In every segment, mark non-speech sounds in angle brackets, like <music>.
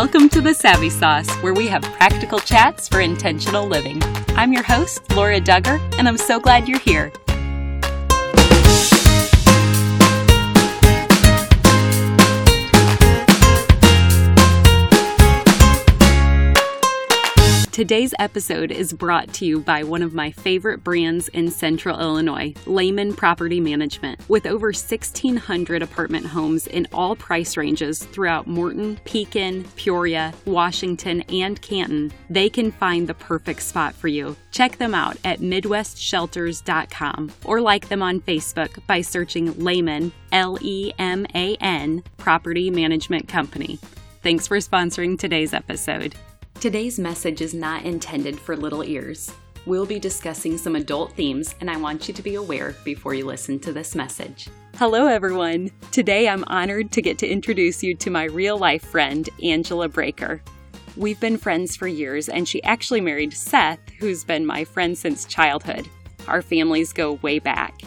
Welcome to the Savvy Sauce, where we have practical chats for intentional living. I'm your host, Laura Dugger, and I'm so glad you're here. Today's episode is brought to you by one of my favorite brands in central Illinois, Leman Property Management. With over 1,600 apartment homes in all price ranges throughout Morton, Pekin, Peoria, Washington, and Canton, they can find the perfect spot for you. Check them out at MidwestShelters.com or like them on Facebook by searching Leman, L E M A N, Property Management Company. Thanks for sponsoring today's episode. Today's message is not intended for little ears. We'll be discussing some adult themes, and I want you to be aware before you listen to this message. Hello, everyone. Today I'm honored to get to introduce you to my real life friend, Angela Braker. We've been friends for years, and she actually married Seth, who's been my friend since childhood. Our families go way back.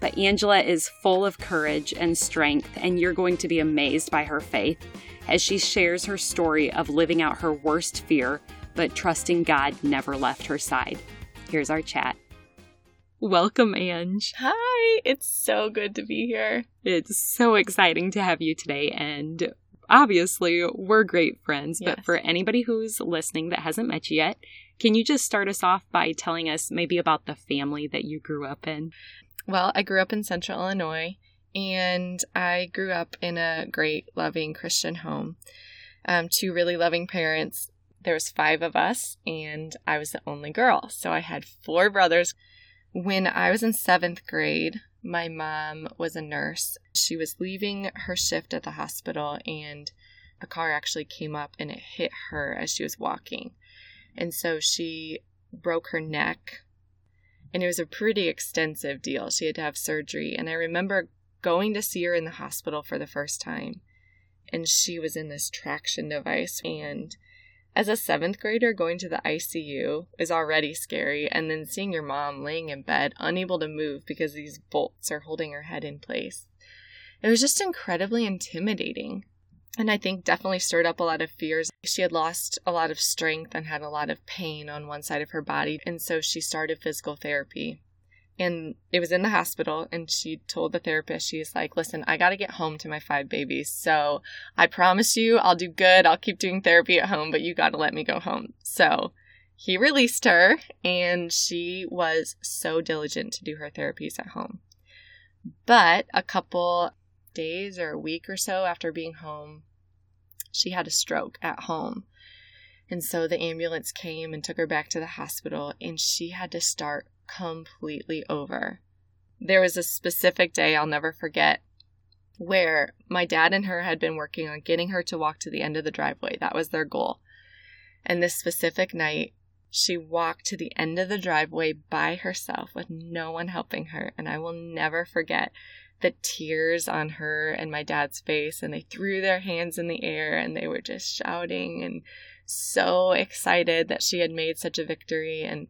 But Angela is full of courage and strength, and you're going to be amazed by her faith as she shares her story of living out her worst fear, but trusting God never left her side. Here's our chat. Welcome, Ange. Hi, it's so good to be here. It's so exciting to have you today, and obviously, we're great friends. Yes. But for anybody who's listening that hasn't met you yet, can you just start us off by telling us maybe about the family that you grew up in? Well, I grew up in central Illinois and I grew up in a great, loving Christian home. Um, two really loving parents. There was five of us, and I was the only girl. So I had four brothers. When I was in seventh grade, my mom was a nurse. She was leaving her shift at the hospital, and a car actually came up and it hit her as she was walking. And so she broke her neck. And it was a pretty extensive deal. She had to have surgery. And I remember going to see her in the hospital for the first time. And she was in this traction device. And as a seventh grader, going to the ICU is already scary. And then seeing your mom laying in bed, unable to move because these bolts are holding her head in place. It was just incredibly intimidating. And I think definitely stirred up a lot of fears. She had lost a lot of strength and had a lot of pain on one side of her body. And so she started physical therapy and it was in the hospital and she told the therapist she's like listen i got to get home to my five babies so i promise you i'll do good i'll keep doing therapy at home but you got to let me go home. So he released her and she was so diligent to do her therapies at home. But a couple days or a week or so after being home she had a stroke at home. And so the ambulance came and took her back to the hospital and she had to start completely over. There was a specific day I'll never forget where my dad and her had been working on getting her to walk to the end of the driveway. That was their goal. And this specific night, she walked to the end of the driveway by herself with no one helping her. And I will never forget the tears on her and my dad's face. And they threw their hands in the air and they were just shouting and so excited that she had made such a victory. And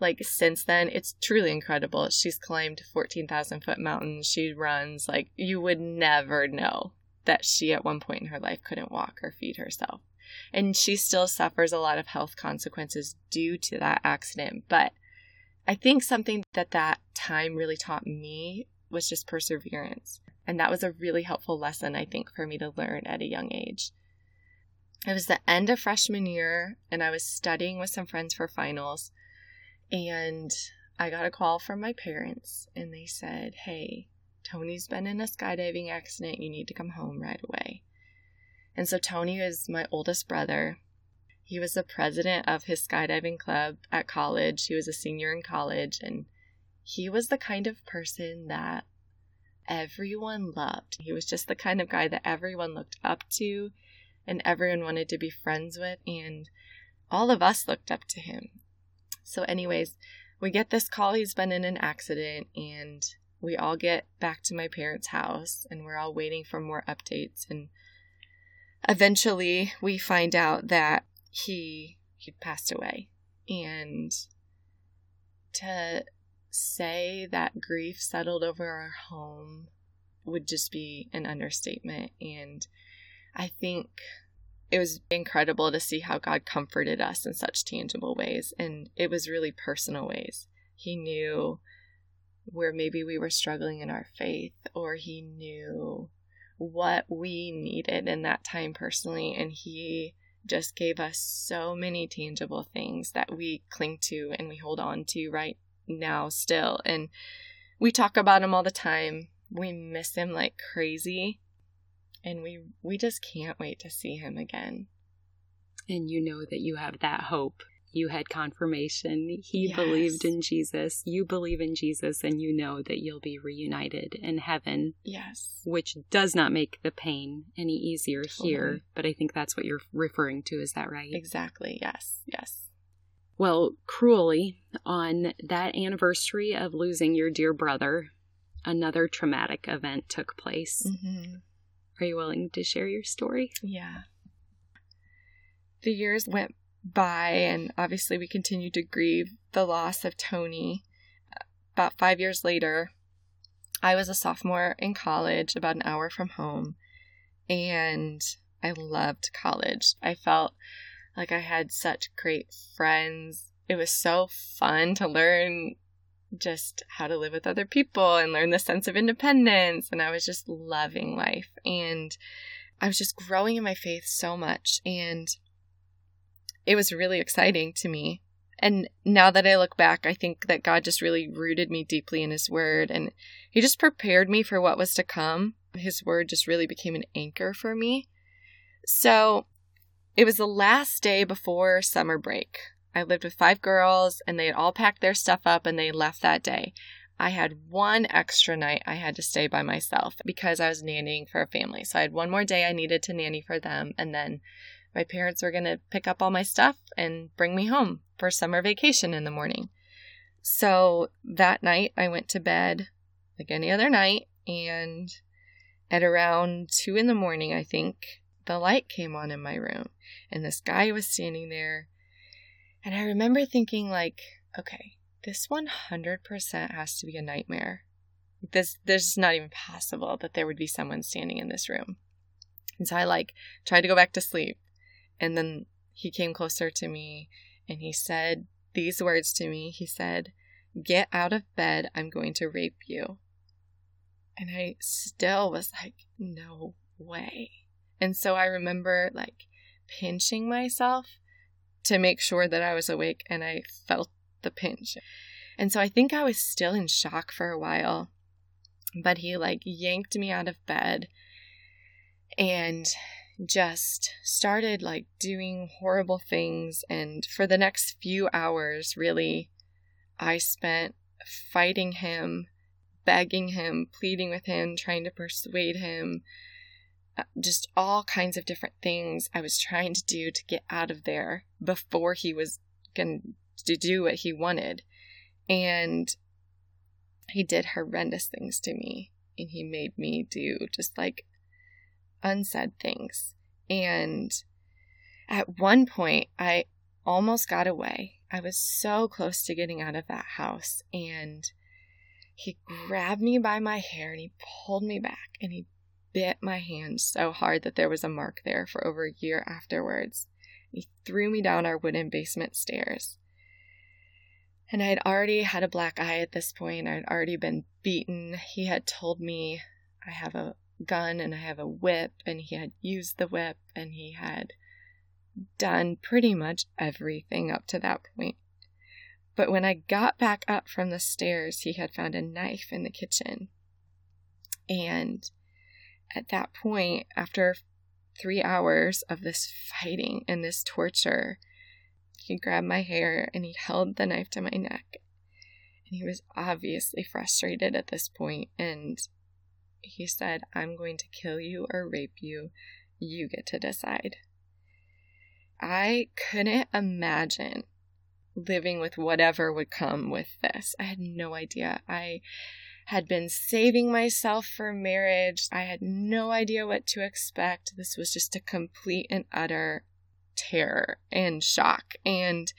like since then it's truly incredible. She's climbed 14,000 foot mountains. She runs like you would never know that she at one point in her life couldn't walk or feed herself. And she still suffers a lot of health consequences due to that accident. But i think something that that time really taught me was just perseverance. And that was a really helpful lesson i think for me to learn at a young age. It was the end of freshman year and i was studying with some friends for finals and I got a call from my parents, and they said, Hey, Tony's been in a skydiving accident. You need to come home right away. And so Tony is my oldest brother. He was the president of his skydiving club at college. He was a senior in college, and he was the kind of person that everyone loved. He was just the kind of guy that everyone looked up to and everyone wanted to be friends with, and all of us looked up to him. So, anyways, we get this call he's been in an accident, and we all get back to my parents' house, and we're all waiting for more updates. And eventually, we find out that he he passed away, and to say that grief settled over our home would just be an understatement. And I think it was incredible to see how God comforted us in such tangible ways. And it was really personal ways. He knew where maybe we were struggling in our faith, or He knew what we needed in that time personally. And He just gave us so many tangible things that we cling to and we hold on to right now still. And we talk about Him all the time. We miss Him like crazy and we we just can't wait to see him again. And you know that you have that hope. You had confirmation. He yes. believed in Jesus. You believe in Jesus, and you know that you'll be reunited in heaven. Yes. Which does not make the pain any easier totally. here, but I think that's what you're referring to. Is that right? Exactly. Yes. Yes. Well, cruelly, on that anniversary of losing your dear brother, another traumatic event took place. Mm-hmm. Are you willing to share your story? Yeah. The years went by, and obviously, we continued to grieve the loss of Tony. About five years later, I was a sophomore in college, about an hour from home, and I loved college. I felt like I had such great friends. It was so fun to learn just how to live with other people and learn the sense of independence. And I was just loving life. And I was just growing in my faith so much. And it was really exciting to me. And now that I look back, I think that God just really rooted me deeply in His Word and He just prepared me for what was to come. His Word just really became an anchor for me. So it was the last day before summer break. I lived with five girls and they had all packed their stuff up and they left that day. I had one extra night I had to stay by myself because I was nannying for a family. So I had one more day I needed to nanny for them. And then my parents were going to pick up all my stuff and bring me home for summer vacation in the morning. So that night I went to bed like any other night. And at around two in the morning, I think, the light came on in my room. And this guy was standing there and I remember thinking, like, okay, this 100% has to be a nightmare. This, this is not even possible that there would be someone standing in this room. And so I like tried to go back to sleep. And then he came closer to me and he said these words to me. He said, Get out of bed. I'm going to rape you. And I still was like, No way. And so I remember like pinching myself to make sure that I was awake and I felt the pinch. And so I think I was still in shock for a while. But he like yanked me out of bed and just started like doing horrible things. And for the next few hours, really, I spent fighting him, begging him, pleading with him, trying to persuade him, Uh, just all kinds of different things I was trying to do to get out of there before he was going to do what he wanted. And he did horrendous things to me. And he made me do just like unsaid things. And at one point, I almost got away. I was so close to getting out of that house. And he grabbed me by my hair and he pulled me back and he bit my hand so hard that there was a mark there for over a year afterwards. He threw me down our wooden basement stairs. And I had already had a black eye at this point. I had already been beaten. He had told me I have a gun and I have a whip, and he had used the whip, and he had done pretty much everything up to that point. But when I got back up from the stairs, he had found a knife in the kitchen. And at that point, after three hours of this fighting and this torture, he grabbed my hair and he held the knife to my neck. And he was obviously frustrated at this point, and he said, I'm going to kill you or rape you. You get to decide. I couldn't imagine living with whatever would come with this. I had no idea. I had been saving myself for marriage. I had no idea what to expect. This was just a complete and utter terror and shock. And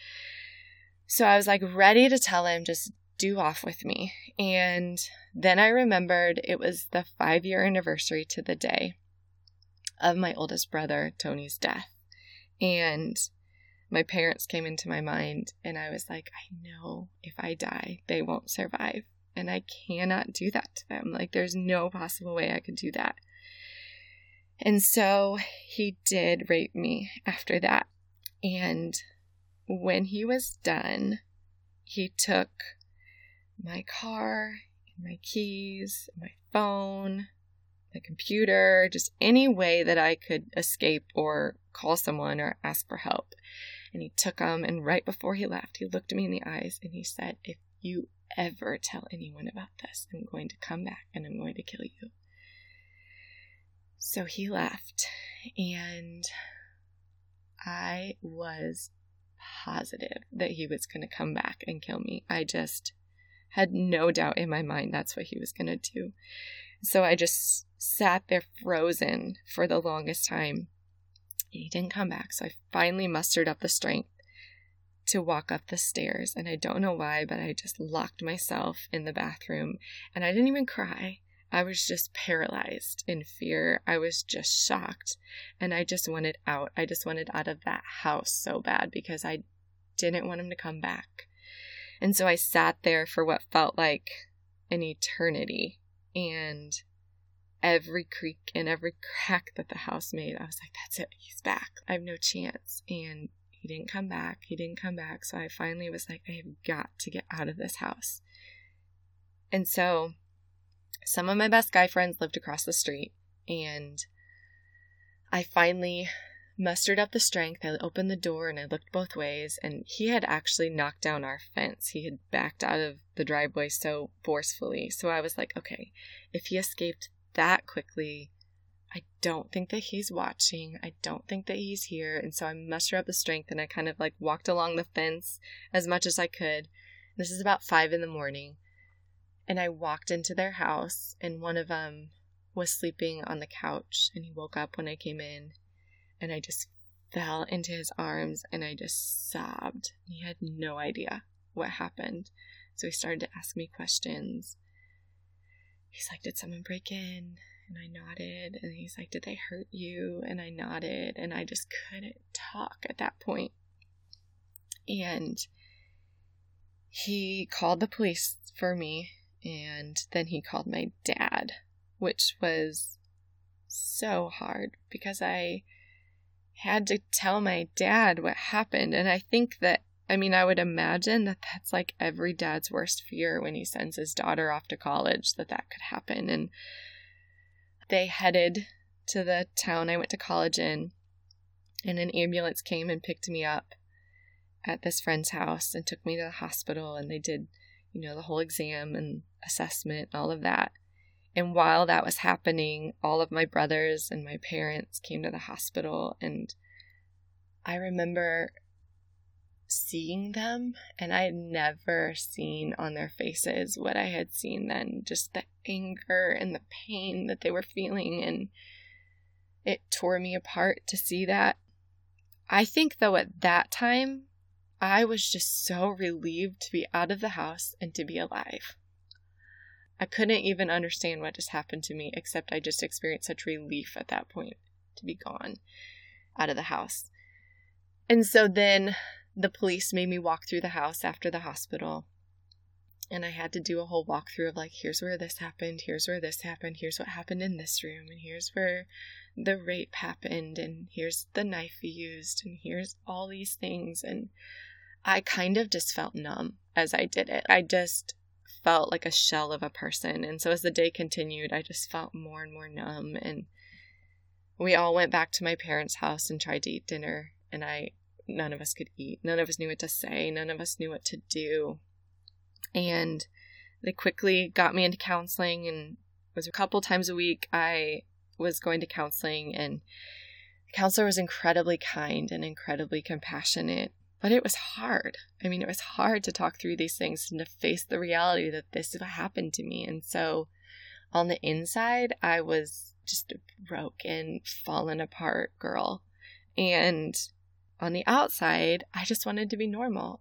so I was like ready to tell him, just do off with me. And then I remembered it was the five year anniversary to the day of my oldest brother, Tony's death. And my parents came into my mind, and I was like, I know if I die, they won't survive. And I cannot do that to them. Like, there's no possible way I could do that. And so he did rape me after that. And when he was done, he took my car, my keys, my phone, my computer, just any way that I could escape or call someone or ask for help. And he took them, and right before he left, he looked me in the eyes and he said, If you ever tell anyone about this, I'm going to come back and I'm going to kill you. So he left, and I was positive that he was going to come back and kill me. I just had no doubt in my mind that's what he was going to do. So I just sat there frozen for the longest time. He didn't come back, so I finally mustered up the strength to walk up the stairs. And I don't know why, but I just locked myself in the bathroom and I didn't even cry. I was just paralyzed in fear. I was just shocked. And I just wanted out. I just wanted out of that house so bad because I didn't want him to come back. And so I sat there for what felt like an eternity. And every creak and every crack that the house made, I was like, that's it. He's back. I have no chance. And he didn't come back. He didn't come back. So I finally was like, I have got to get out of this house. And so some of my best guy friends lived across the street. And I finally mustered up the strength. I opened the door and I looked both ways. And he had actually knocked down our fence. He had backed out of the driveway so forcefully. So I was like, okay, if he escaped that quickly, I don't think that he's watching. I don't think that he's here. And so I mustered up the strength and I kind of like walked along the fence as much as I could. This is about five in the morning. And I walked into their house and one of them was sleeping on the couch and he woke up when I came in and I just fell into his arms and I just sobbed. He had no idea what happened. So he started to ask me questions. He's like, Did someone break in? And I nodded. And he's like, Did they hurt you? And I nodded. And I just couldn't talk at that point. And he called the police for me. And then he called my dad, which was so hard because I had to tell my dad what happened. And I think that, I mean, I would imagine that that's like every dad's worst fear when he sends his daughter off to college that that could happen. And they headed to the town I went to college in, and an ambulance came and picked me up at this friend's house and took me to the hospital. And they did, you know, the whole exam and assessment, and all of that. And while that was happening, all of my brothers and my parents came to the hospital. And I remember seeing them, and I had never seen on their faces what I had seen then just the anger and the pain that they were feeling. And it tore me apart to see that. I think, though, at that time, I was just so relieved to be out of the house and to be alive. I couldn't even understand what just happened to me, except I just experienced such relief at that point to be gone out of the house. And so then the police made me walk through the house after the hospital. And I had to do a whole walkthrough of like, here's where this happened, here's where this happened, here's what happened in this room, and here's where the rape happened, and here's the knife he used, and here's all these things. And I kind of just felt numb as I did it. I just felt like a shell of a person. And so as the day continued, I just felt more and more numb. And we all went back to my parents' house and tried to eat dinner. And I none of us could eat. None of us knew what to say. None of us knew what to do. And they quickly got me into counseling and it was a couple times a week I was going to counseling and the counselor was incredibly kind and incredibly compassionate. But it was hard. I mean, it was hard to talk through these things and to face the reality that this is what happened to me. And so on the inside, I was just a broken, fallen apart girl. And on the outside, I just wanted to be normal.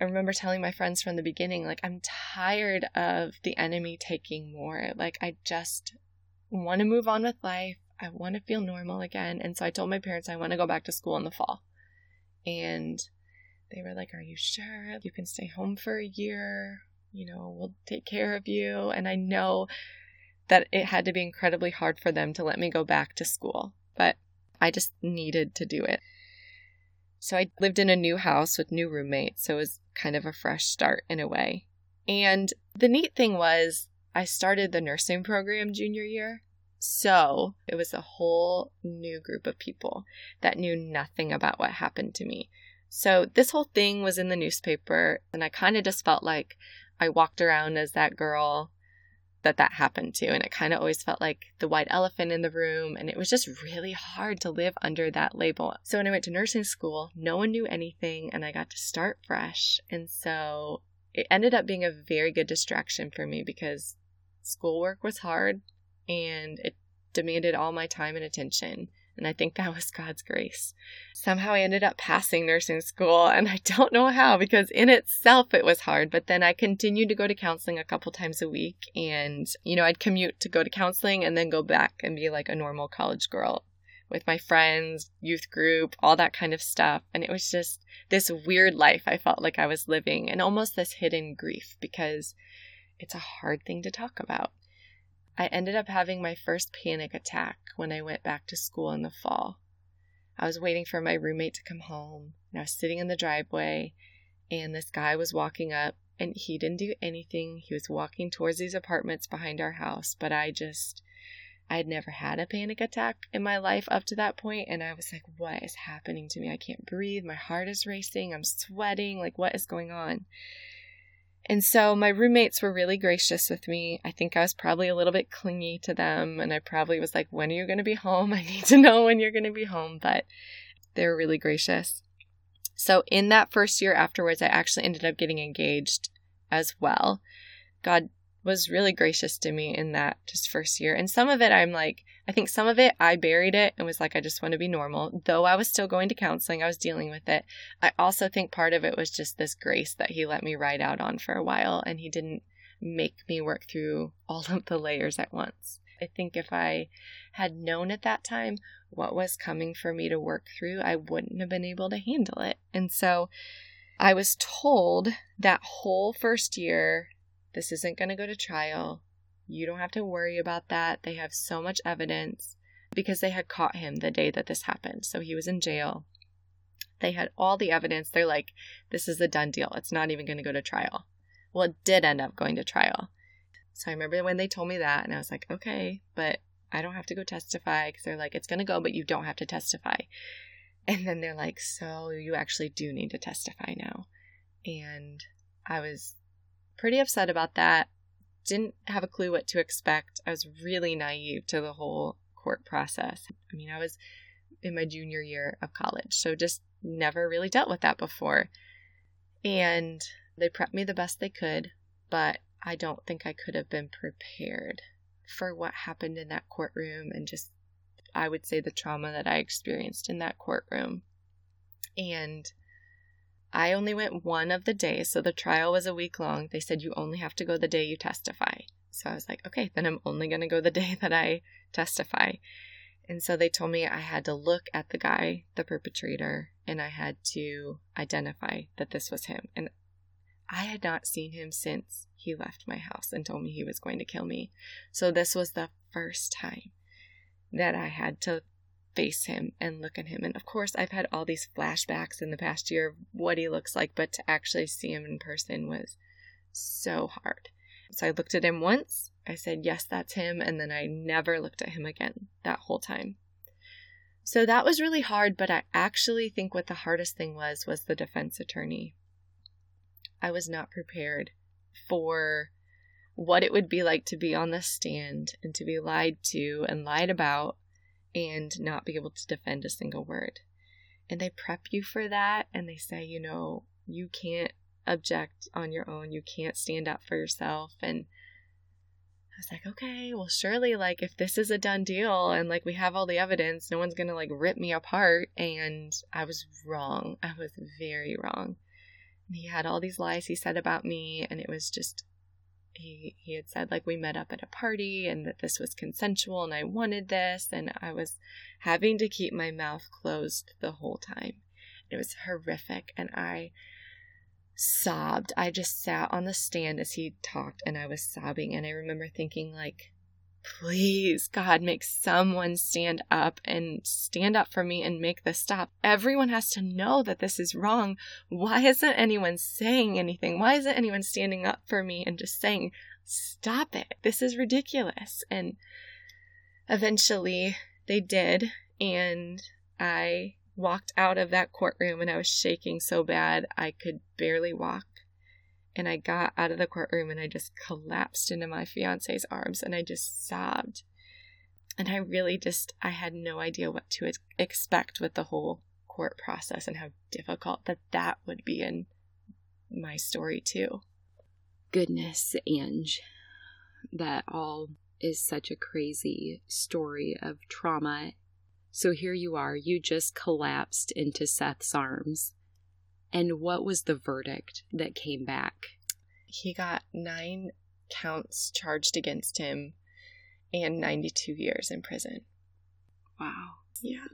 I remember telling my friends from the beginning, like, I'm tired of the enemy taking more. Like, I just want to move on with life. I want to feel normal again. And so I told my parents I want to go back to school in the fall. And they were like, Are you sure? You can stay home for a year. You know, we'll take care of you. And I know that it had to be incredibly hard for them to let me go back to school, but I just needed to do it. So I lived in a new house with new roommates. So it was kind of a fresh start in a way. And the neat thing was, I started the nursing program junior year. So it was a whole new group of people that knew nothing about what happened to me. So this whole thing was in the newspaper, and I kind of just felt like I walked around as that girl that that happened to. And it kind of always felt like the white elephant in the room. And it was just really hard to live under that label. So when I went to nursing school, no one knew anything and I got to start fresh. And so it ended up being a very good distraction for me because schoolwork was hard and it demanded all my time and attention. And I think that was God's grace. Somehow I ended up passing nursing school, and I don't know how because in itself it was hard. But then I continued to go to counseling a couple times a week. And, you know, I'd commute to go to counseling and then go back and be like a normal college girl with my friends, youth group, all that kind of stuff. And it was just this weird life I felt like I was living and almost this hidden grief because it's a hard thing to talk about. I ended up having my first panic attack when I went back to school in the fall. I was waiting for my roommate to come home, and I was sitting in the driveway, and this guy was walking up, and he didn't do anything. He was walking towards these apartments behind our house, but I just, I had never had a panic attack in my life up to that point, and I was like, what is happening to me? I can't breathe. My heart is racing. I'm sweating. Like, what is going on? And so my roommates were really gracious with me. I think I was probably a little bit clingy to them, and I probably was like, When are you going to be home? <laughs> I need to know when you're going to be home. But they were really gracious. So in that first year afterwards, I actually ended up getting engaged as well. God was really gracious to me in that just first year. And some of it, I'm like, I think some of it, I buried it and was like, I just want to be normal. Though I was still going to counseling, I was dealing with it. I also think part of it was just this grace that He let me ride out on for a while and He didn't make me work through all of the layers at once. I think if I had known at that time what was coming for me to work through, I wouldn't have been able to handle it. And so I was told that whole first year this isn't going to go to trial. You don't have to worry about that. They have so much evidence because they had caught him the day that this happened. So he was in jail. They had all the evidence. They're like, this is a done deal. It's not even going to go to trial. Well, it did end up going to trial. So I remember when they told me that, and I was like, okay, but I don't have to go testify because they're like, it's going to go, but you don't have to testify. And then they're like, so you actually do need to testify now. And I was pretty upset about that. Didn't have a clue what to expect. I was really naive to the whole court process. I mean, I was in my junior year of college, so just never really dealt with that before. And they prepped me the best they could, but I don't think I could have been prepared for what happened in that courtroom and just, I would say, the trauma that I experienced in that courtroom. And I only went one of the days, so the trial was a week long. They said you only have to go the day you testify. So I was like, okay, then I'm only going to go the <laughs> day that I testify. And so they told me I had to look at the guy, the perpetrator, and I had to identify that this was him. And I had not seen him since he left my house and told me he was going to kill me. So this was the first time that I had to face him and look at him. And of course, I've had all these flashbacks in the past year of what he looks like, but to actually see him in person was so hard. So I looked at him once. I said, Yes, that's him. And then I never looked at him again that whole time. So that was really hard, but I actually think what the hardest thing was was the defense attorney. I was not prepared for what it would be like to be on the stand and to be lied to and lied about and not be able to defend a single word. And they prep you for that and they say, you know, you can't object on your own, you can't stand up for yourself. And I was like, okay, well, surely, like, if this is a done deal and like we have all the evidence, no one's gonna like rip me apart. And I was wrong. I was very wrong. He had all these lies he said about me, and it was just, he he had said like we met up at a party and that this was consensual and I wanted this and I was having to keep my mouth closed the whole time. It was horrific and I sobbed. I just sat on the stand as he talked and I was sobbing and I remember thinking like please God make someone stand up and stand up for me and make this stop. Everyone has to know that this is wrong. Why isn't anyone saying anything? Why isn't anyone standing up for me and just saying stop it? This is ridiculous. And eventually they did and I walked out of that courtroom and I was shaking so bad I could barely walk. And I got out of the courtroom and I just collapsed into my fiance's arms and I just sobbed. And I really just, I had no idea what to expect with the whole court process and how difficult that that would be in my story too. Goodness, Ange. That all is such a crazy story of trauma so here you are, you just collapsed into Seth's arms. And what was the verdict that came back? He got nine counts charged against him and 92 years in prison. Wow. Yeah.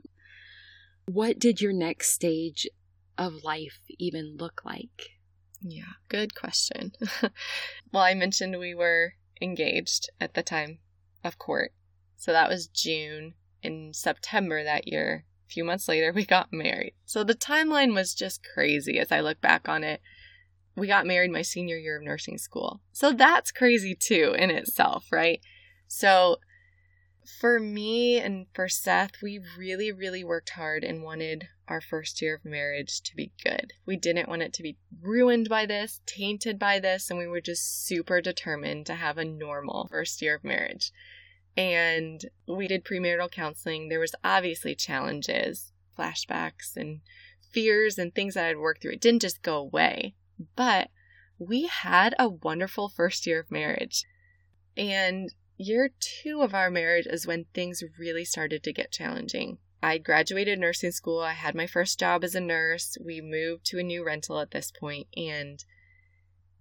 What did your next stage of life even look like? Yeah, good question. <laughs> well, I mentioned we were engaged at the time of court. So that was June in September that year. A few months later, we got married. So the timeline was just crazy as I look back on it. We got married my senior year of nursing school. So that's crazy too in itself, right? So for me and for Seth, we really, really worked hard and wanted our first year of marriage to be good. We didn't want it to be ruined by this, tainted by this, and we were just super determined to have a normal first year of marriage and we did premarital counseling. There was obviously challenges, flashbacks and fears and things that I'd worked through. It didn't just go away, but we had a wonderful first year of marriage. And year two of our marriage is when things really started to get challenging. I graduated nursing school. I had my first job as a nurse. We moved to a new rental at this point, and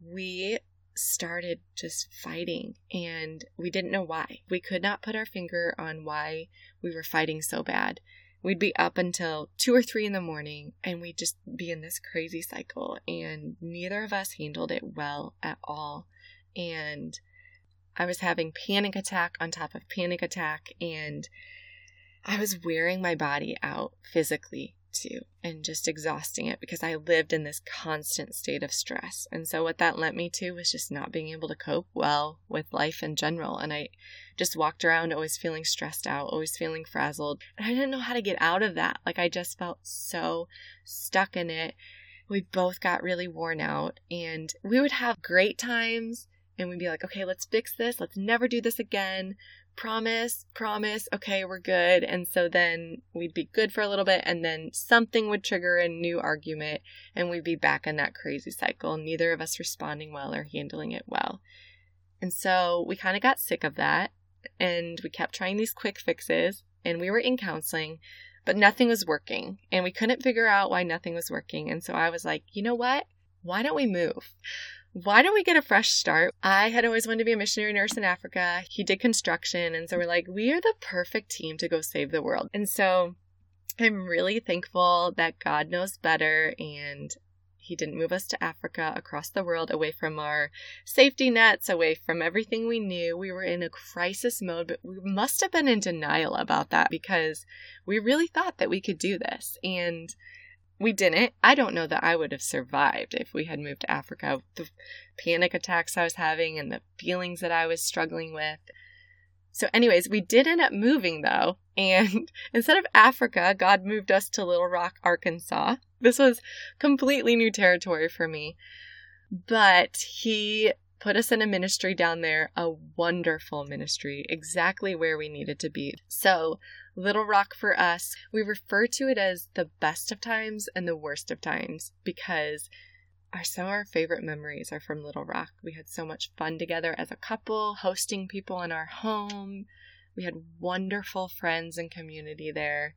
we started just fighting and we didn't know why. We could not put our finger on why we were fighting so bad. We'd be up until two or three in the morning and we'd just be in this crazy cycle, and neither of us handled it well at all. And I was having panic attack on top of panic attack, and I was wearing my body out physically to and just exhausting it because I lived in this constant state of stress. And so, what that led me to was just not being able to cope well with life in general. And I just walked around always feeling stressed out, always feeling frazzled. And I didn't know how to get out of that. Like, I just felt so stuck in it. We both got really worn out, and we would have great times. And we'd be like, okay, let's fix this. Let's never do this again promise, promise, okay, we're good. And so then we'd be good for a little bit, and then something would trigger a new argument, and we'd be back in that crazy cycle, neither of us responding well or handling it well. And so we kind of got sick of that, and we kept trying these quick fixes, and we were in counseling, but nothing was working, and we couldn't figure out why nothing was working. And so I was like, you know what? Why don't we move? Why don't we get a fresh start? I had always wanted to be a missionary nurse in Africa. He did construction. And so we're like, we are the perfect team to go save the world. And so I'm really thankful that God knows better and he didn't move us to Africa across the world away from our safety nets, away from everything we knew. We were in a crisis mode, but we must have been in denial about that because we really thought that we could do this. And we didn't. I don't know that I would have survived if we had moved to Africa. The panic attacks I was having and the feelings that I was struggling with. So, anyways, we did end up moving though. And <laughs> instead of Africa, God moved us to Little Rock, Arkansas. This was completely new territory for me. But He put us in a ministry down there, a wonderful ministry, exactly where we needed to be. So, Little Rock for us, we refer to it as the best of times and the worst of times because our some of our favorite memories are from Little Rock. We had so much fun together as a couple, hosting people in our home. We had wonderful friends and community there.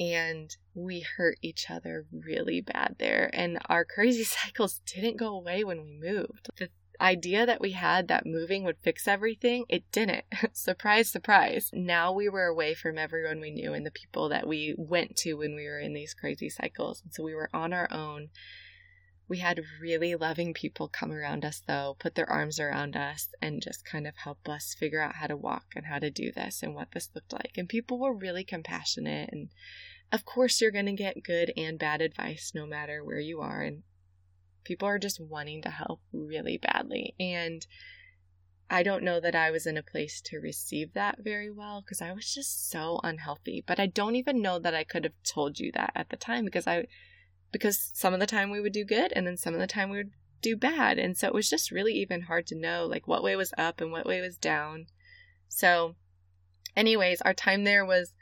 And we hurt each other really bad there. And our crazy <laughs> cycles didn't go away when we moved. The idea that we had that moving would fix everything, it didn't. <laughs> surprise, surprise. Now we were away from everyone we knew and the people that we went to when we were in these crazy cycles. And so we were on our own. We had really loving people come around us, though, put their arms around us and just kind of help us figure out how to walk and how to do this and what this looked like. And people were really compassionate. And of course, you're going to get good and bad advice no matter where you are. And People are just wanting to help really badly. And I don't know that I was in a place to receive that very well because I was just so unhealthy. But I don't even know that I could have told you that at the time because I because some of the time we would do good and then some of the time we would do bad. And so it was just really even hard to know like what way was up and what way was down. So anyways, our time there was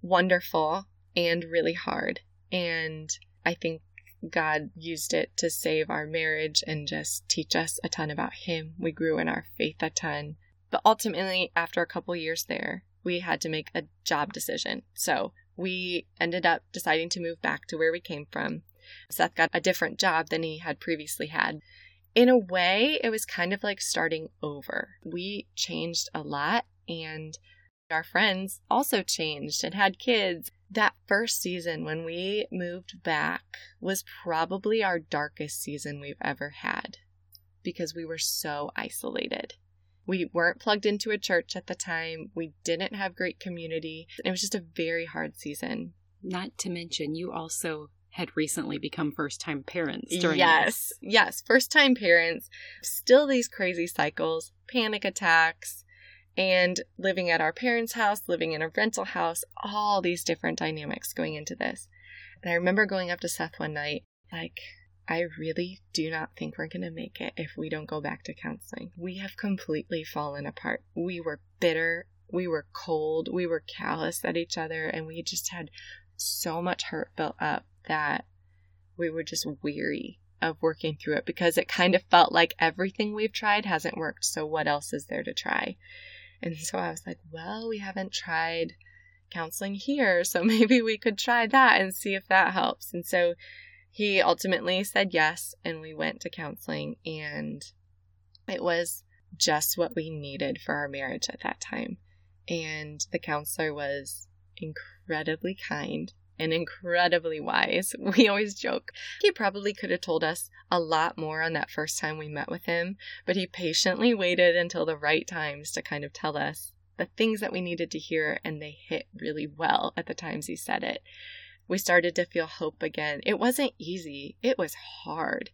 wonderful and really hard. And I think God used it to save our marriage and just teach us a ton about Him. We grew in our faith a ton. But ultimately, after a couple years there, we had to make a job decision. So we ended up deciding to move back to where we came from. Seth got a different job than he had previously had. In a way, it was kind of like starting over. We changed a lot, and our friends also changed and had kids that first season when we moved back was probably our darkest season we've ever had because we were so isolated. We weren't plugged into a church at the time. We didn't have great community. It was just a very hard season. Not to mention, you also had recently become first time parents during Yes. This. Yes. First time parents. Still these crazy cycles, panic attacks, and living at our parents' house, living in a rental house, all these different dynamics going into this. And I remember going up to Seth one night, like, I really do not think we're going to make it if we don't go back to counseling. We have completely fallen apart. We were bitter, we were cold, we were callous at each other, and we just had so much hurt built up that we were just weary of working through it because it kind of felt like everything we've tried hasn't worked. So, what else is there to try? And so I was like, well, we haven't tried counseling here, so <laughs> maybe we could try that and see if that helps. And so he ultimately said yes, and we went to counseling, and it was just what we needed for our marriage at that time. And the counselor was incredibly kind and incredibly wise. <laughs> We always joke. He probably could have told us a lot more on that first time we met with him, but he patiently waited until the right times to kind of tell us the things that we needed to hear, and they hit really well at the times he said it. We started to feel hope again. It wasn't easy, it was hard,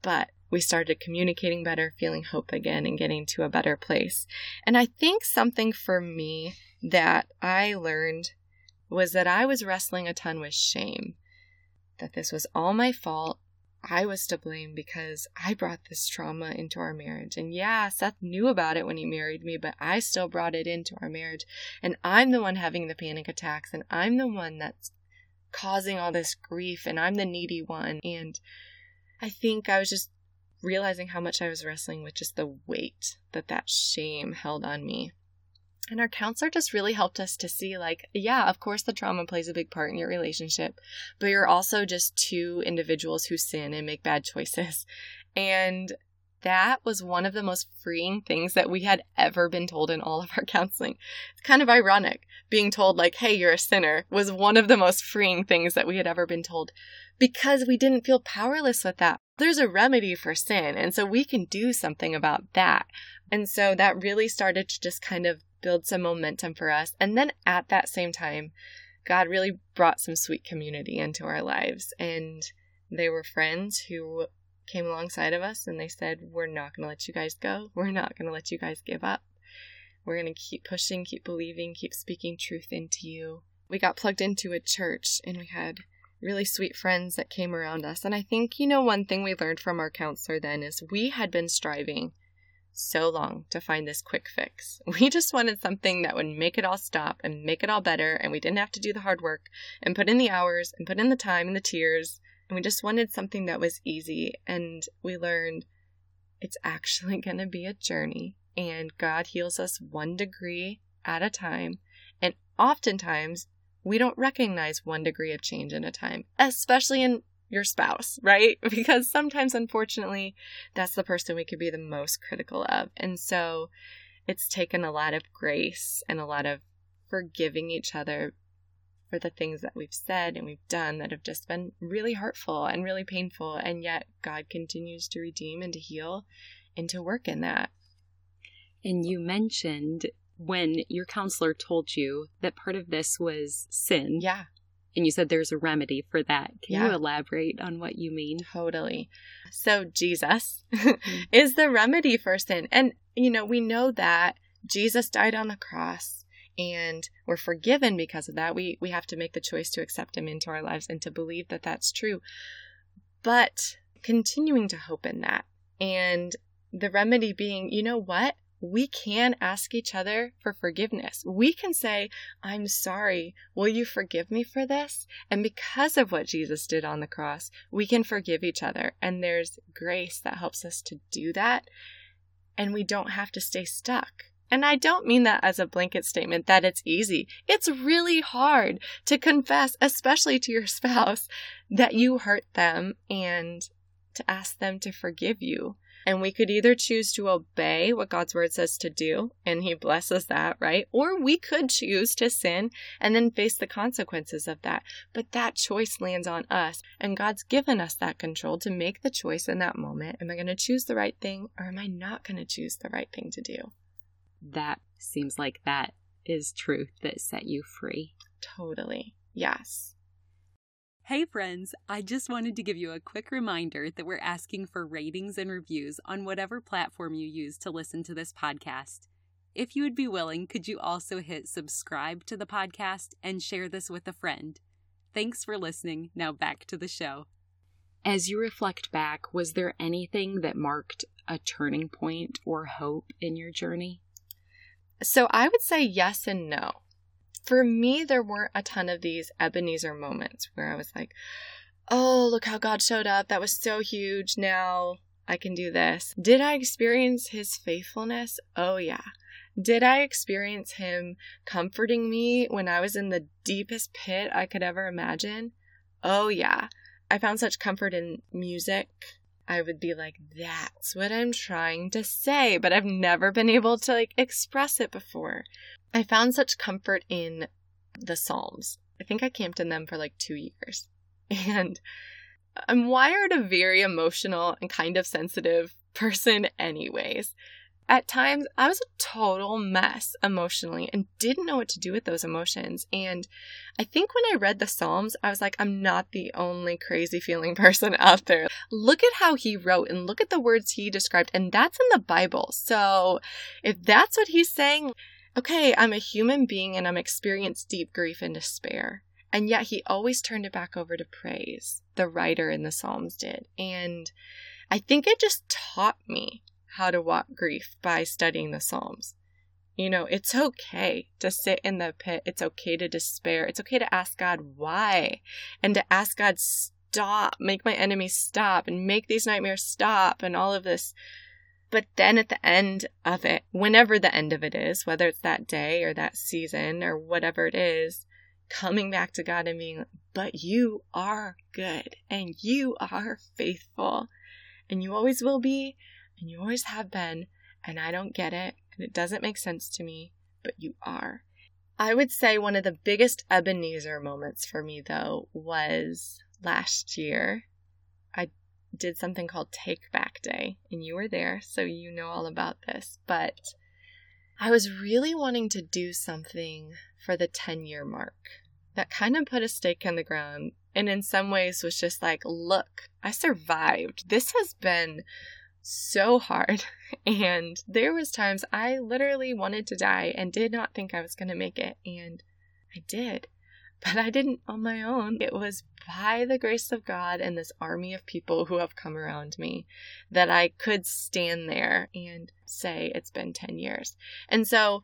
but we started communicating better, feeling hope again, and getting to a better place. And I think something for me that I learned was that I was wrestling a ton with shame. That this was all my fault. I was to blame because I brought this trauma into our marriage. And yeah, Seth knew about it when he married me, but I still brought it into our marriage. And I'm the one having the panic attacks, and I'm the one that's causing all this grief, and I'm the needy one. And I think I was just realizing how much I was wrestling with just the weight that that shame held on me. And our counselor just really helped us to see, like, yeah, of course, the trauma plays a big part in your relationship, but you're also just two individuals who sin and make bad choices. <laughs> And that was one of the most freeing things that we had ever been told in all of our <laughs> counseling. It's kind of ironic. Being told, like, hey, you're a sinner was one of the most freeing things that we had ever been told because we didn't feel powerless with that. There's a remedy for sin, and so we can do something about that. And so that really started to just kind of build some momentum for us. And then at that same time, God really brought some sweet community into our lives. And they were friends who came alongside of us and they said, We're not going to let you guys go. We're not going to let you guys give up. We're going to keep pushing, keep believing, keep speaking truth into you. We got plugged into a church and we had really sweet friends that came around us. And I think, you know, one thing we learned from our counselor then is we had been striving so long to find this quick fix. <laughs> We just wanted something that would make it all stop and make it all better, and we didn't have to do the hard work and put in the hours and put in the time and the tears. And we just wanted something that was easy. And we learned it's actually <laughs> going to be a journey, and God heals us one degree at a time. And oftentimes, we don't recognize one degree of change in a time, especially in your spouse, right? <laughs> Because sometimes, unfortunately, that's the person we could be the most critical of. And so it's taken a lot of grace and a lot of forgiving each other for the things that we've said and we've done that have just been really hurtful and really painful. And yet, God continues to redeem and to heal and to work in that. And you mentioned when your counselor told you that part of this was sin. Yeah. And you said there's a remedy for that. Can Yeah. you elaborate on what you mean? Totally. So, Jesus <laughs> mm-hmm. is the remedy for sin. And, you know, we know that Jesus died on the cross and we're forgiven because of that. We, we have to make the choice to accept him into our lives and to believe that that's true. But continuing to hope in that. And the remedy being, you know what? We can ask each other for forgiveness. We can say, I'm sorry. Will you forgive me for this? And because of what Jesus did on the cross, we can forgive each other. And there's grace that helps us to do that. And we don't have to stay stuck. And I don't mean that as a blanket statement that it's easy. It's really hard to confess, especially to your <laughs> spouse, that you hurt them and to ask them to forgive you. And we could either choose to obey what God's word says to do, and He blesses that, right? Or we could choose to sin and then face the consequences of that. But that choice lands on us, and God's given us that control to make the choice in that moment. Am I going to choose the right thing, or am I not going to choose the right thing to do? That seems like that is truth that set you free. Totally. Yes. Hey, friends, I just wanted to give you a quick reminder that we're asking for ratings and reviews on whatever platform you use to listen to this podcast. If you would be willing, could you also hit subscribe to the podcast and share this with a friend? Thanks for listening. Now back to the show. As you reflect back, was there anything that marked a turning point or hope in your journey? So I would say yes and no. For me, there weren't a ton of these Ebenezer moments where I was like, oh, look how God showed up. That was so huge. Now I can do this. Did I experience his faithfulness? Oh, yeah. Did I experience him comforting me when I was in the deepest pit I could ever imagine? Oh, yeah. I found such comfort in music. I would be like, that's what I'm trying to say, but I've never been able to like express it before. I found such comfort in the Psalms. I think I camped in them for like two years. <laughs> And I'm wired a very emotional and kind of sensitive person, anyways. At times, I was a total mess emotionally and didn't know what to do with those emotions. And I think when I read the Psalms, I was like, I'm not the only crazy feeling <laughs> person out there. Look at how he wrote and look at the words he described. And that's in the Bible. So if that's what he's saying, okay, I'm a human being and I'm experienced deep grief and despair. And yet he always turned it back over to praise. The writer in the Psalms did. And I think it just taught me how to walk grief by studying the Psalms. You know, it's okay to sit in the pit. It's okay to despair. It's okay to ask God why and to ask God, stop, make my enemies stop and make these nightmares stop and all of this. But then at the end of it, whenever the end of it is, whether it's that day or that season or whatever it is, coming back to God and being, but you are good and you are faithful and you always will be and you always have been. And I don't get it and it doesn't make sense to me, but you are. I would say one of the biggest Ebenezer moments for me, though, was last year. Did something called Take Back Day, and you were there, so you know all about this. But I was really wanting to do something for the 10 year mark that kind of put a stake in the ground, and in some ways was just like, look, I survived. This has been so hard <laughs> and there was times i literally wanted to die and did not think i was going to make it and i did but i didn't on my own. It was by the grace of god and this army of people who have come around me that i could stand there and say it's been 10 years. And so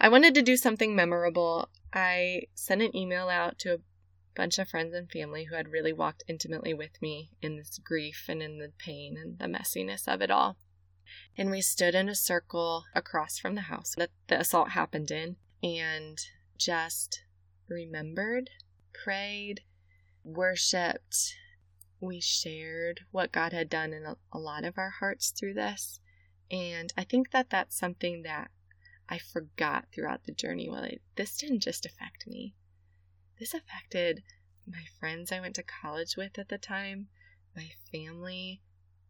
i wanted to do something memorable. I sent an email out to a bunch of friends and family who had really walked intimately with me in this grief and in the pain and the messiness of it all. And we stood in a circle across from the house that the assault happened in and just remembered, prayed, worshiped, we shared what God had done in a, lot of our hearts through this. And I think that that's something that I forgot throughout the journey. Well, this didn't just affect me, this affected my friends I went to college with at the time, my family,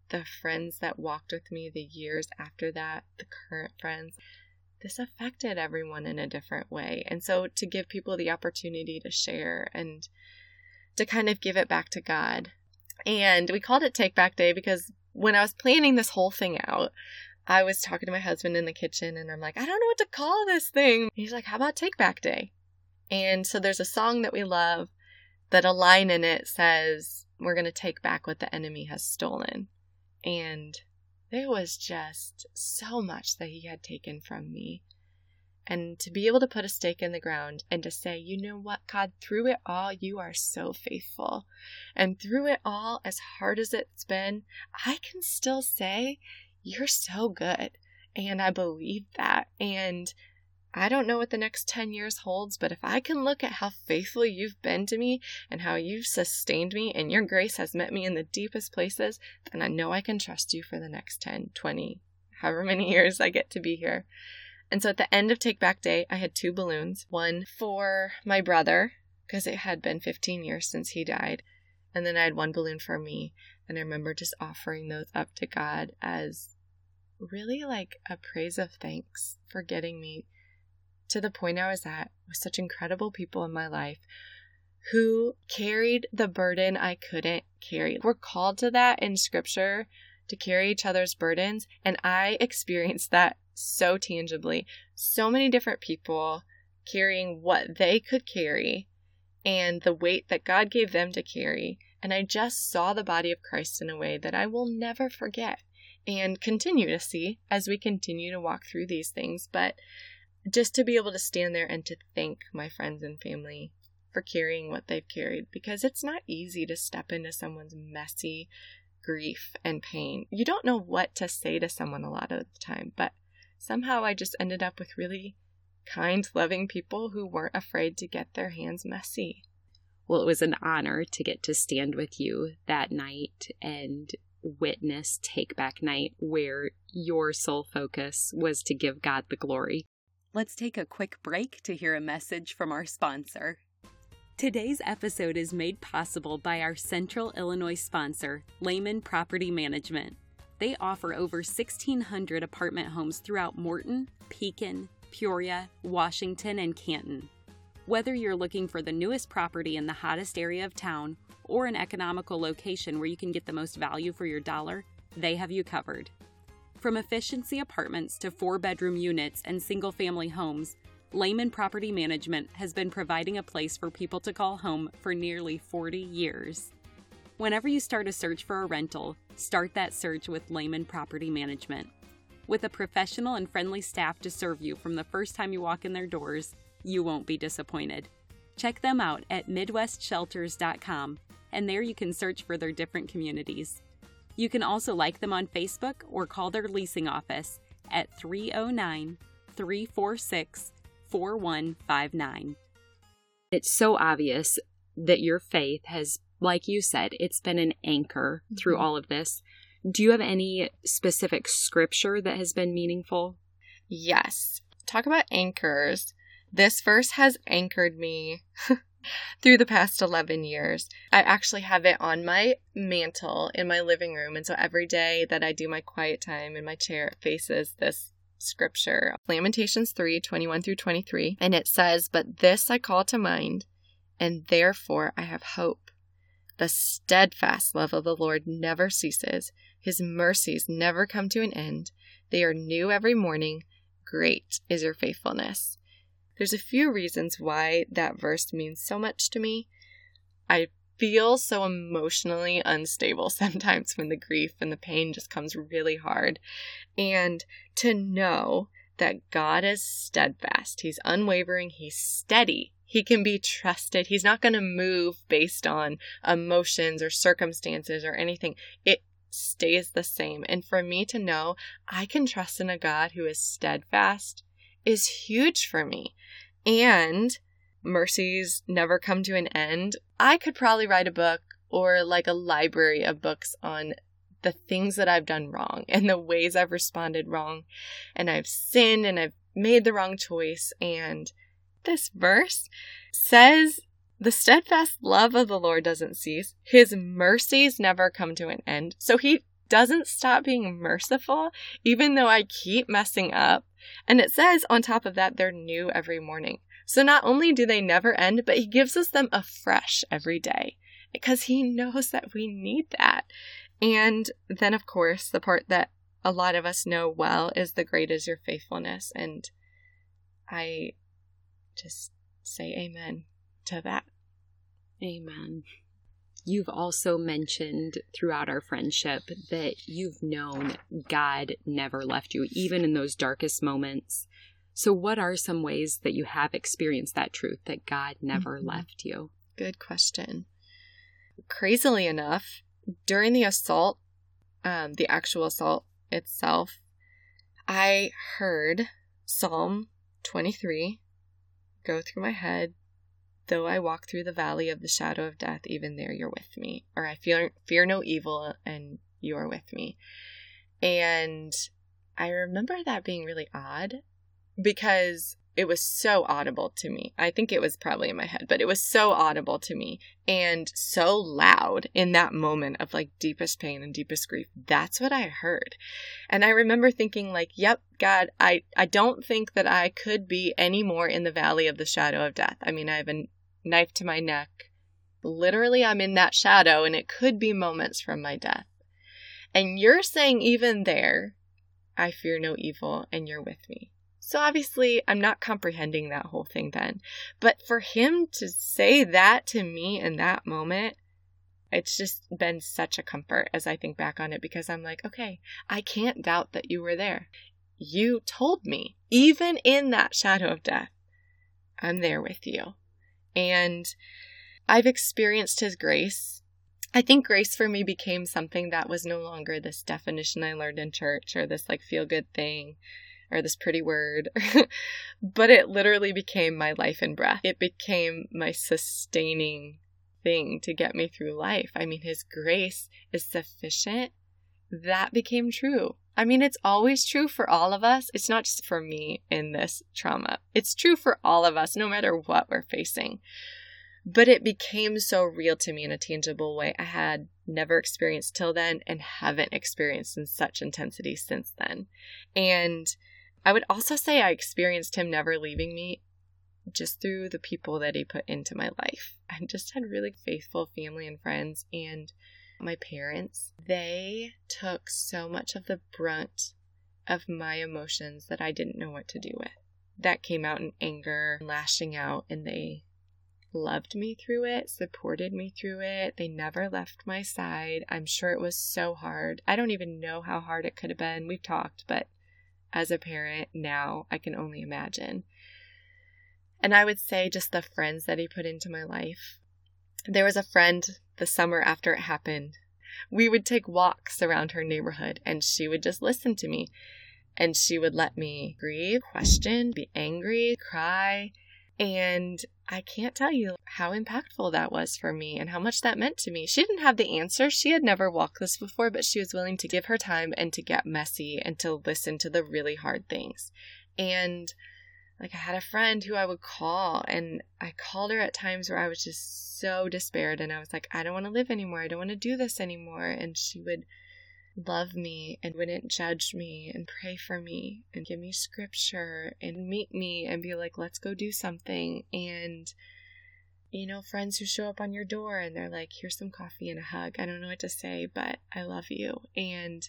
the friends that walked with me the years after that, the current friends. This affected everyone in a different way. And so to give people the opportunity to share and to kind of give it back to God. And we called it Take Back Day because when I was planning this whole thing out, I was talking to my husband in the kitchen and I'm like, I don't know what to call this thing. He's like, How about Take Back Day? And so there's a song that we love that a line in it says, We're going to take back what the enemy has stolen. And there was just so much that he had taken from me. And to be able to put a stake in the ground and to say, you know what, God, through it all, you are so faithful. And through it all, as hard as it's been, I can still say, you're so good. And I believe that. And I don't know what the next 10 years holds, but if I can look at how faithful you've been to me and how you've sustained me and your grace has met me in the deepest places, then I know I can trust you for the next 10, 20, however many <laughs> years I get to be here. And so at the end of Take Back Day, I had two balloons one for my brother, because it had been 15 years since he died. And then I had one balloon for me. And I remember just offering those up to God as really like a praise of thanks for getting me to the point I was at with such incredible people in my life who carried the burden I couldn't carry. We're called to that in scripture to carry each other's burdens. And I experienced that so tangibly. So many different people carrying what they could carry and the weight that God gave them to carry. And I just saw the body of Christ in a way that I will never forget and continue to see as we continue to walk through these things. But just to be able to stand there and to thank my friends and family for carrying what they've carried because it's not easy to step into someone's messy grief and pain. You don't know what to say to someone a lot of the time, but somehow I just ended up with really kind, loving people who weren't afraid to get their hands messy. Well, it was an honor to get to stand with you that night and witness Take Back Night, where your sole focus was to give God the glory. Let's take a quick break to hear a message from our sponsor. Today's episode is made possible by our Central Illinois sponsor, Leman Property Management. They offer over 1,600 apartment homes throughout Morton, Pekin, Peoria, Washington, and Canton. Whether you're looking for the newest property in the hottest area of town or an economical location where you can get the most value for your dollar, they have you covered. From efficiency apartments to four bedroom units and single family homes, Leman Property Management has been providing a place for people to call home for nearly 40 years. Whenever you start a search for a rental, start that search with Leman Property Management. With a professional and friendly staff to serve you from the first time you walk in their doors, you won't be disappointed. Check them out at MidwestShelters.com, and there you can search for their different communities. You can also like them on Facebook or call their leasing office at 309 346 4159. It's so obvious that your faith has, like you said, it's been an anchor through mm-hmm. all of this. Do you have any specific scripture that has been meaningful? Yes. Talk about anchors. This verse has anchored me <laughs> through the past 11 years. I actually have it on my mantle in my living room. And so every day that I do my quiet time in my chair, it faces this scripture Lamentations 3 21 through 23. And it says, But this I call to mind, and therefore I have hope. The steadfast love of the Lord never ceases, his mercies never come to an end. They are new every morning. Great is your faithfulness. There's a few reasons why that verse means so much to me. I feel so emotionally unstable <laughs> sometimes when the grief and the pain just comes really hard. And to know that God is steadfast, He's unwavering, He's steady, He can be trusted, He's not going to move based on emotions or circumstances or anything. It stays the same. And for me to know I can trust in a God who is steadfast is huge for me. And mercies never come to an end. I could probably write a book or like a library of books on the things that I've done wrong and the ways I've responded wrong and I've sinned and I've made the wrong choice. And this verse says, The steadfast love of the Lord doesn't cease, his mercies never come to an end. So he doesn't stop being merciful, even though I keep messing up. And it says on top of that, they're new every morning. So not only do they never end, but he gives us them afresh every day because he knows that we need that. And then, of course, the part that a lot of us know well is the great is your faithfulness. And I just say amen to that. Amen. You've also mentioned throughout our friendship that you've known God never left you, even in those darkest moments. So, what are some ways that you have experienced that truth that God never mm-hmm. left you? Good question. Crazily enough, during the assault, um, the actual assault itself, I heard Psalm 23 go through my head. Though I walk through the valley of the shadow of death, even there you're with me. Or I fear, fear no evil, and you are with me. And I remember that being really odd because it was so audible to me. I think it was probably in my head, but it was so audible to me and so loud in that moment of like deepest pain and deepest grief. That's what I heard. And I remember thinking like, yep, God, I I don't think that I could be any more in the valley of the shadow of death. I mean, I have a knife to my neck. Literally, I'm in that shadow and it could be moments from my death. And you're saying even there, I fear no evil and you're with me. So obviously, I'm not comprehending that whole thing then. But for him to say that to me in that moment, it's just been such a comfort as I think back on it because I'm like, okay, I can't doubt that you were there. You told me, even in that shadow of death, I'm there with you. And I've experienced his grace. I think grace for me became something that was no longer this definition I learned in church or this like feel good thing or this pretty word, <laughs> but it literally became my life and breath. It became my sustaining thing to get me through life. I mean, His grace is sufficient. That became true. I mean, it's always true for all of us. It's not just for me in this trauma, it's true for all of us, no matter what we're facing. But it became so real to me in a tangible way I had never experienced till then and haven't experienced in such intensity since then. And I would also say I experienced him never leaving me just through the people that he put into my life. <laughs> I just had really faithful family and friends, and my parents, they took so much of the brunt of my emotions that I didn't know what to do with. That came out in anger, lashing out, and they loved me through it, supported me through it. They never left my side. I'm sure it was so hard. I don't even know how hard it could have been. We've talked, but as a parent now, I can only imagine. And I would say just the friends that he put into my life. There was a friend the summer after it happened. We would take walks around her neighborhood and she would just listen to me. And she would let me grieve, question, be angry, cry. And I can't tell you how impactful that was for me and how much that meant to me. She didn't have the answer. She had never walked this before, but she was willing to give her time and to get messy and to listen to the really hard things. And like I had a friend who I would call and I called her at times where I was just so despaired and I was like, I don't want to live anymore. I don't want to do this anymore. And she would love me and wouldn't judge me and pray for me and give me scripture and meet me and be like, let's go do something. And, you know, friends who show up on your door and they're like, here's some coffee and a hug. I don't know what to say, but I love you. And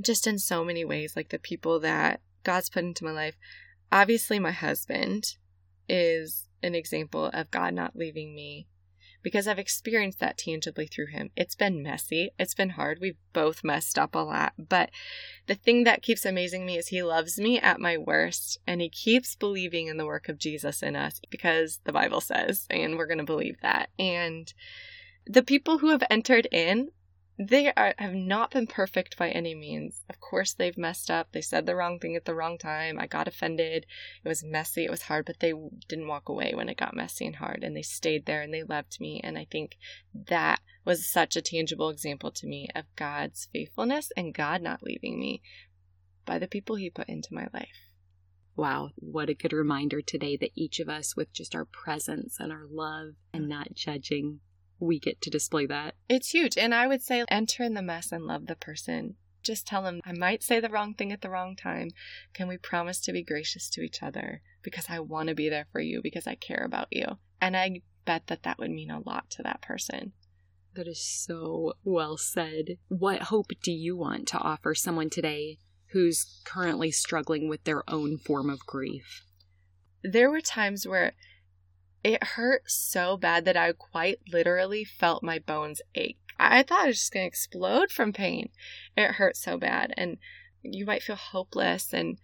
just in so many ways, like the people that God's put into my life. Obviously, my husband is an example of God not leaving me because I've experienced that tangibly through him. It's been messy, it's been hard. We've both messed up a lot, but the thing that keeps amazing me is he loves me at my worst and he keeps believing in the work of Jesus in us because the Bible says, and we're going to believe that. And the people who have entered in they are, have not been perfect by any means. Of course, they've messed up. They said the wrong thing at the wrong time. I got offended. It was messy. It was hard, but they didn't walk away when it got messy and hard. And they stayed there and they loved me. And I think that was such a tangible example to me of God's faithfulness and God not leaving me by the people He put into my life. Wow, what a good reminder today that each of us, with just our presence and our love and not judging, we get to display that. It's huge. And I would say enter in the mess and love the person. Just tell them, I might say the wrong thing at the wrong time. Can we promise to be gracious to each other? Because I want to be there for you, because I care about you. And I bet that that would mean a lot to that person. That is so well said. What hope do you want to offer someone today who's currently struggling with their own form of grief? There were times where it hurt so bad that I quite literally felt my bones ache. I thought I was just going to explode from pain. It hurt so bad. And you might feel hopeless. And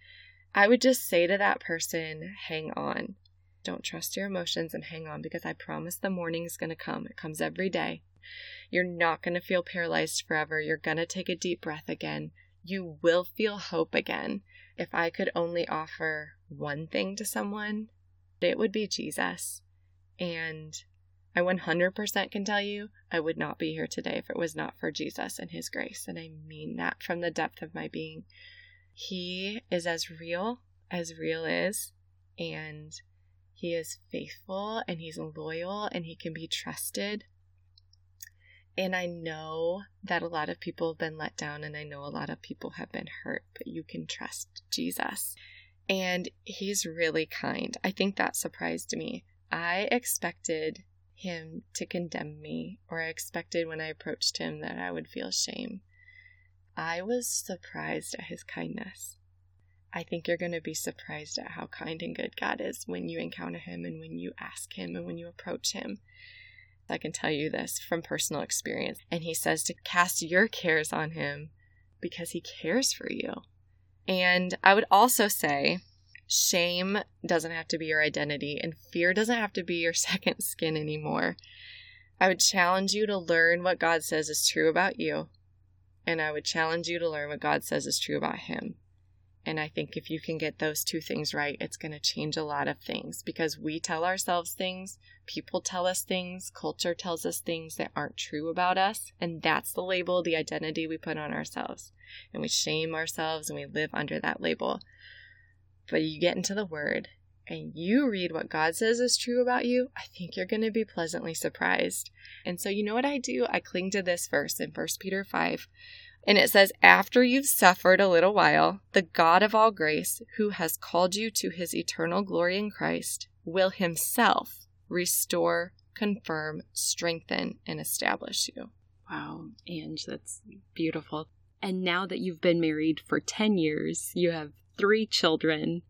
I would just say to that person, hang on. Don't trust your emotions and hang on because I promise the morning is going to come. It comes every day. You're not going to feel paralyzed forever. You're going to take a deep breath again. You will feel hope again. If I could only offer one thing to someone, it would be Jesus. And I 100% can tell you I would not be here today if it was not for Jesus and His grace. And I mean that from the depth of my being. He is as real as real is, and He is faithful and He's loyal and He can be trusted. And I know that a lot of people have been let down, and I know a lot of people have been hurt, but you can trust Jesus. And He's really kind. I think that surprised me I expected him to condemn me, or I expected when I approached him that I would feel shame. I was surprised at his kindness. I think you're going to be surprised at how kind and good God is when you encounter him and when you ask him and when you approach him. I can tell you this from personal experience. And he says to cast your cares on him because he cares for you. And I would also say Shame doesn't have to be your identity, and fear doesn't have to be your <laughs> second skin anymore. I would challenge you to learn what God says is true about you, and I would challenge you to learn what God says is true about Him. And I think if you can get those two things right, it's going to change a lot of things because we tell ourselves things, people tell us things, culture tells us things that aren't true about us. And that's the label, the identity we put on ourselves. And we shame ourselves and we live under that label. But you get into the Word and you read what God says is true about you, I think you're going to be pleasantly surprised. And so, you know what I do? I cling to this verse in 1 Peter 5. And it says, After you've suffered a little while, the God of all grace, who has called you to his eternal glory in Christ, will himself restore, confirm, strengthen, and establish you. Wow, Ange, that's beautiful. And now that you've been married for 10 years, you have three children.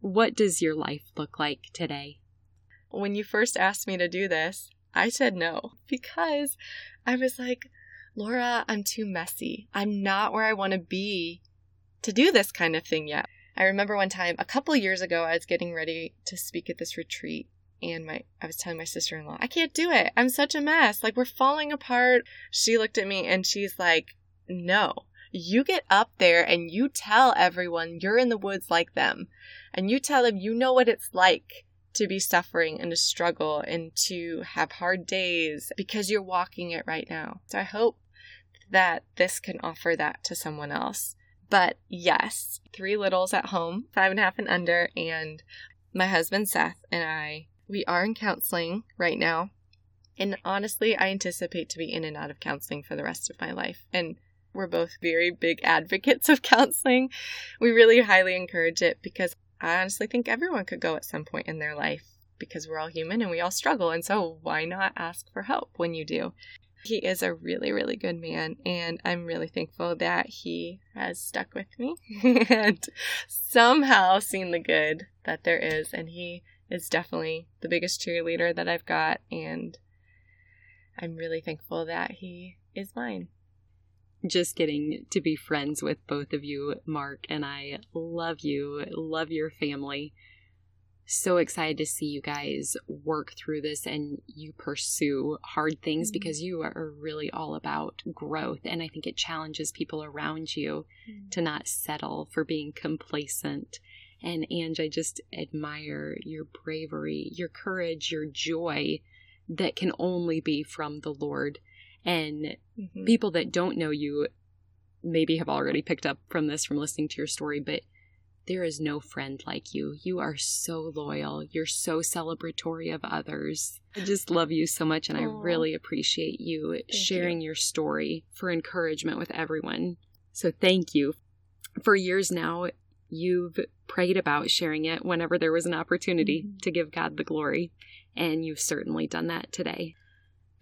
What does your life look like today? When you first asked me to do this, I said no because I was like, Laura, I'm too messy. I'm not where I want to be to do this kind of thing yet. I remember one time a couple years ago I was getting ready to speak at this retreat and my I was telling my sister-in-law, I can't do it. I'm such a mess. Like we're falling apart. She looked at me and she's like, "No you get up there and you tell everyone you're in the woods like them. And you tell them you know what it's like to be suffering and to struggle and to have hard days because you're walking it right now. So I hope that this can offer that to someone else. But yes, three littles at home, five and a half and under, and my husband Seth and I, we are in counseling right now. And honestly, I anticipate to be in and out of counseling for the rest of my life. And we're both very big advocates of counseling. We really highly encourage it because I honestly think everyone could go at some point in their life because we're all human and we all struggle. And so why not ask for help when you do? He is a really, really good man, and I'm really thankful that he has stuck with me <laughs> and somehow seen the good that there is. And he is definitely the biggest cheerleader that I've got, and I'm really thankful that he is mine just getting to be friends with both of you, Mark, and I love you, love your family so excited to see you guys work through this and you pursue hard things mm-hmm. because you are really all about growth. And I think it challenges people around you mm-hmm. to not settle for being complacent. And Ange, I just admire your bravery, your courage, your joy that can only be from the Lord. And mm-hmm. people that don't know you maybe have already picked up from this from listening to your story, but there is no friend like you. You are so loyal. You're so celebratory of others. I just love you so much, and Aww. I really appreciate you thank sharing you. your story for encouragement with everyone. So, thank you. For years now, you've prayed about sharing it whenever there was an opportunity mm-hmm. to give God the glory, and you've certainly done that today.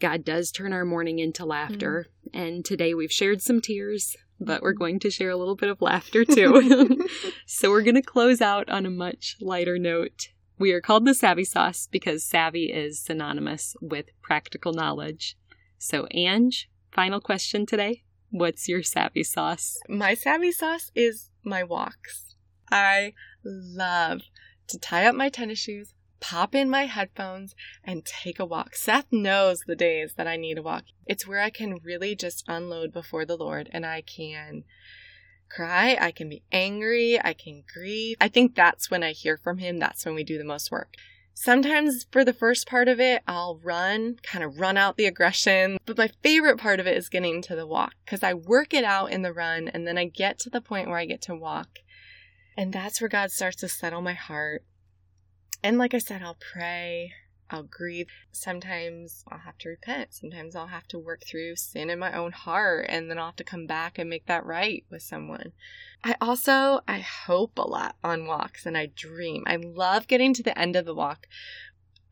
God does turn our mourning into laughter, mm-hmm. and today we've shared some tears, but we're going to share a little bit of laughter too. <laughs> <laughs> so we're going to close out on a much lighter note. We are called the Savvy Sauce because savvy is synonymous with practical knowledge. So, Ange, final question today. What's your savvy sauce? My savvy sauce is my walks. I love to tie up my tennis shoes, pop in my headphones and take a walk. Seth knows the days that I need a walk. It's where I can really just unload before the Lord and I can cry, I can be angry, I can grieve. I think that's when I hear from Him. That's when we do the most work. Sometimes for the first part of it, I'll run, kind of run out the aggression. But my favorite part of it is getting to the walk because I work it out in the run and then I get to the point where I get to walk. And that's where God starts to settle my heart and like I said, I'll pray, I'll grieve. Sometimes I'll have to repent. Sometimes I'll have to work through sin in my own heart and then I'll have to come back and make that right with someone. I also I hope a lot on walks and I dream. I love getting to the end of the walk.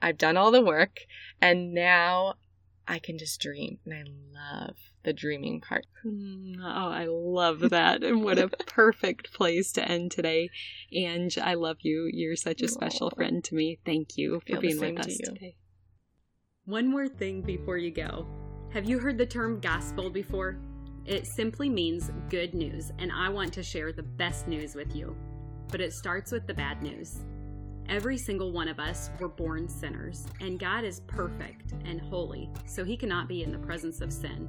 I've done all the work and now I can just dream and I love the dreaming part. Mm, oh, I love that. and what a <laughs> perfect place to end today. And I love you. You're such a special Aww. friend to me. Thank you for being with us today. One more thing before you go. Have you heard the term gospel before? It simply means good news, and I want to share the best news with you. But it starts with the bad news. Every single one of us were born sinners, and God is perfect and holy, so he cannot be in the presence of sin.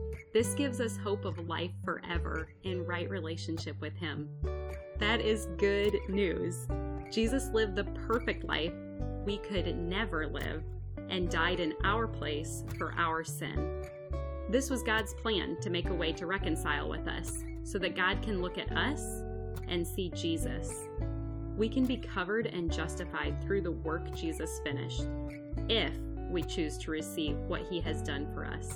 This gives us hope of life forever in right relationship with Him. That is good news. Jesus lived the perfect life we could never live and died in our place for our sin. This was God's plan to make a way to reconcile with us so that God can look at us and see Jesus. We can be covered and justified through the work Jesus finished if we choose to receive what he has done for us.